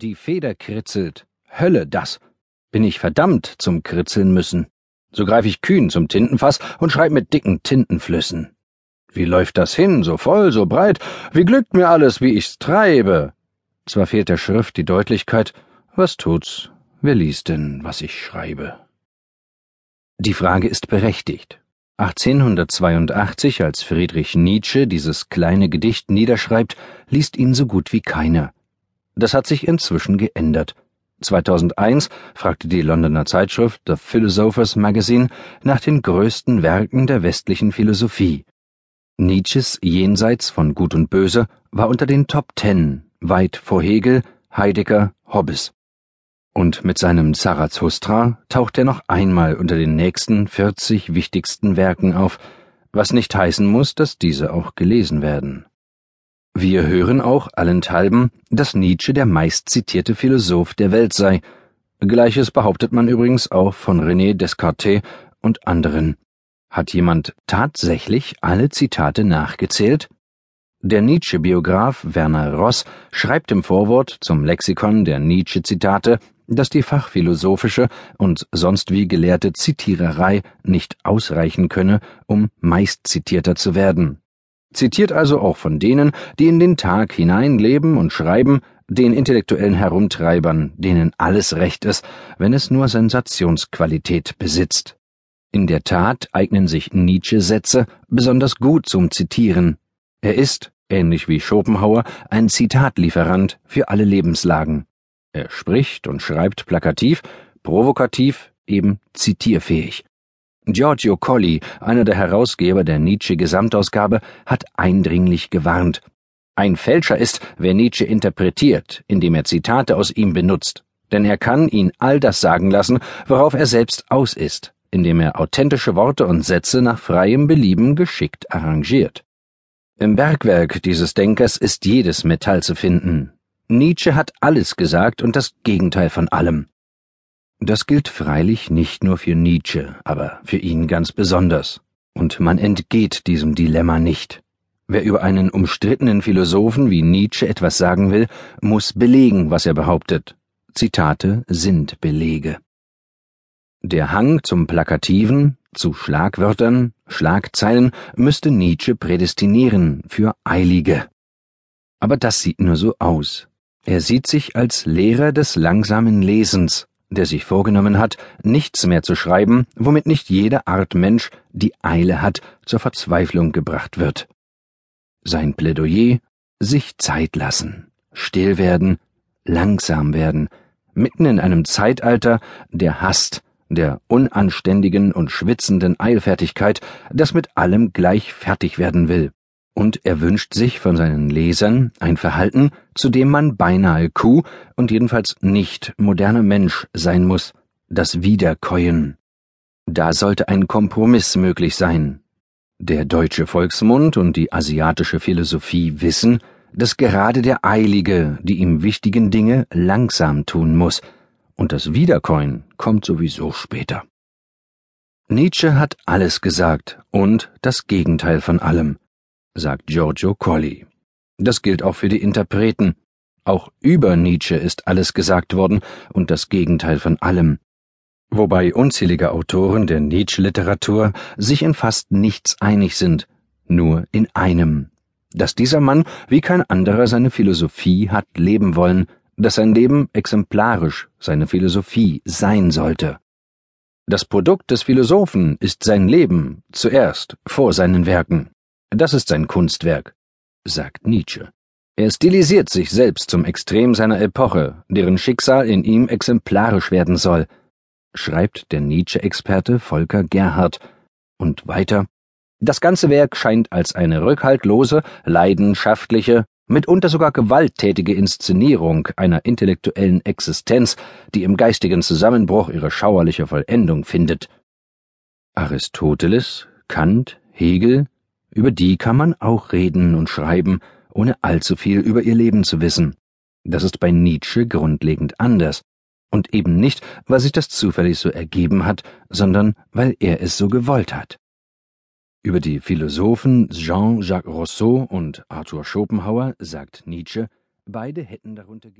Die Feder kritzelt. Hölle, das. Bin ich verdammt zum Kritzeln müssen. So greif ich kühn zum Tintenfass und schreib mit dicken Tintenflüssen. Wie läuft das hin, so voll, so breit? Wie glückt mir alles, wie ich's treibe? Zwar fehlt der Schrift die Deutlichkeit, was tut's? Wer liest denn, was ich schreibe? Die Frage ist berechtigt. 1882, als Friedrich Nietzsche dieses kleine Gedicht niederschreibt, liest ihn so gut wie keiner. Das hat sich inzwischen geändert. 2001 fragte die Londoner Zeitschrift The Philosopher's Magazine nach den größten Werken der westlichen Philosophie. Nietzsches Jenseits von Gut und Böse war unter den Top Ten, weit vor Hegel, Heidegger, Hobbes. Und mit seinem Zarathustra taucht er noch einmal unter den nächsten 40 wichtigsten Werken auf, was nicht heißen muss, dass diese auch gelesen werden. Wir hören auch allenthalben, dass Nietzsche der meistzitierte Philosoph der Welt sei. Gleiches behauptet man übrigens auch von René Descartes und anderen. Hat jemand tatsächlich alle Zitate nachgezählt? Der Nietzsche-Biograf Werner Ross schreibt im Vorwort zum Lexikon der Nietzsche-Zitate, dass die fachphilosophische und sonst wie gelehrte Zitiererei nicht ausreichen könne, um meistzitierter zu werden. Zitiert also auch von denen, die in den Tag hinein leben und schreiben, den intellektuellen Herumtreibern, denen alles recht ist, wenn es nur Sensationsqualität besitzt. In der Tat eignen sich Nietzsche-Sätze besonders gut zum Zitieren. Er ist, ähnlich wie Schopenhauer, ein Zitatlieferant für alle Lebenslagen. Er spricht und schreibt plakativ, provokativ, eben zitierfähig. Giorgio Colli, einer der Herausgeber der Nietzsche-Gesamtausgabe, hat eindringlich gewarnt. Ein Fälscher ist, wer Nietzsche interpretiert, indem er Zitate aus ihm benutzt, denn er kann ihn all das sagen lassen, worauf er selbst aus ist, indem er authentische Worte und Sätze nach freiem Belieben geschickt arrangiert. Im Bergwerk dieses Denkers ist jedes Metall zu finden. Nietzsche hat alles gesagt und das Gegenteil von allem. Das gilt freilich nicht nur für Nietzsche, aber für ihn ganz besonders. Und man entgeht diesem Dilemma nicht. Wer über einen umstrittenen Philosophen wie Nietzsche etwas sagen will, muss belegen, was er behauptet. Zitate sind Belege. Der Hang zum Plakativen, zu Schlagwörtern, Schlagzeilen müsste Nietzsche prädestinieren für Eilige. Aber das sieht nur so aus. Er sieht sich als Lehrer des langsamen Lesens, der sich vorgenommen hat, nichts mehr zu schreiben, womit nicht jede Art Mensch, die Eile hat, zur Verzweiflung gebracht wird. Sein Plädoyer sich Zeit lassen, still werden, langsam werden, mitten in einem Zeitalter der Hast, der unanständigen und schwitzenden Eilfertigkeit, das mit allem gleich fertig werden will und er wünscht sich von seinen Lesern ein Verhalten, zu dem man beinahe Kuh und jedenfalls nicht moderner Mensch sein muss, das Wiederkäuen. Da sollte ein Kompromiss möglich sein. Der deutsche Volksmund und die asiatische Philosophie wissen, dass gerade der Eilige die ihm wichtigen Dinge langsam tun muss, und das Wiederkäuen kommt sowieso später. Nietzsche hat alles gesagt und das Gegenteil von allem sagt Giorgio Colli. Das gilt auch für die Interpreten. Auch über Nietzsche ist alles gesagt worden und das Gegenteil von allem. Wobei unzählige Autoren der Nietzsche-Literatur sich in fast nichts einig sind, nur in einem. Dass dieser Mann wie kein anderer seine Philosophie hat leben wollen, dass sein Leben exemplarisch seine Philosophie sein sollte. Das Produkt des Philosophen ist sein Leben zuerst vor seinen Werken. Das ist sein Kunstwerk, sagt Nietzsche. Er stilisiert sich selbst zum Extrem seiner Epoche, deren Schicksal in ihm exemplarisch werden soll, schreibt der Nietzsche-Experte Volker Gerhardt. Und weiter. Das ganze Werk scheint als eine rückhaltlose, leidenschaftliche, mitunter sogar gewalttätige Inszenierung einer intellektuellen Existenz, die im geistigen Zusammenbruch ihre schauerliche Vollendung findet. Aristoteles, Kant, Hegel, über die kann man auch reden und schreiben, ohne allzu viel über ihr Leben zu wissen. Das ist bei Nietzsche grundlegend anders. Und eben nicht, weil sich das zufällig so ergeben hat, sondern weil er es so gewollt hat. Über die Philosophen Jean-Jacques Rousseau und Arthur Schopenhauer sagt Nietzsche, beide hätten darunter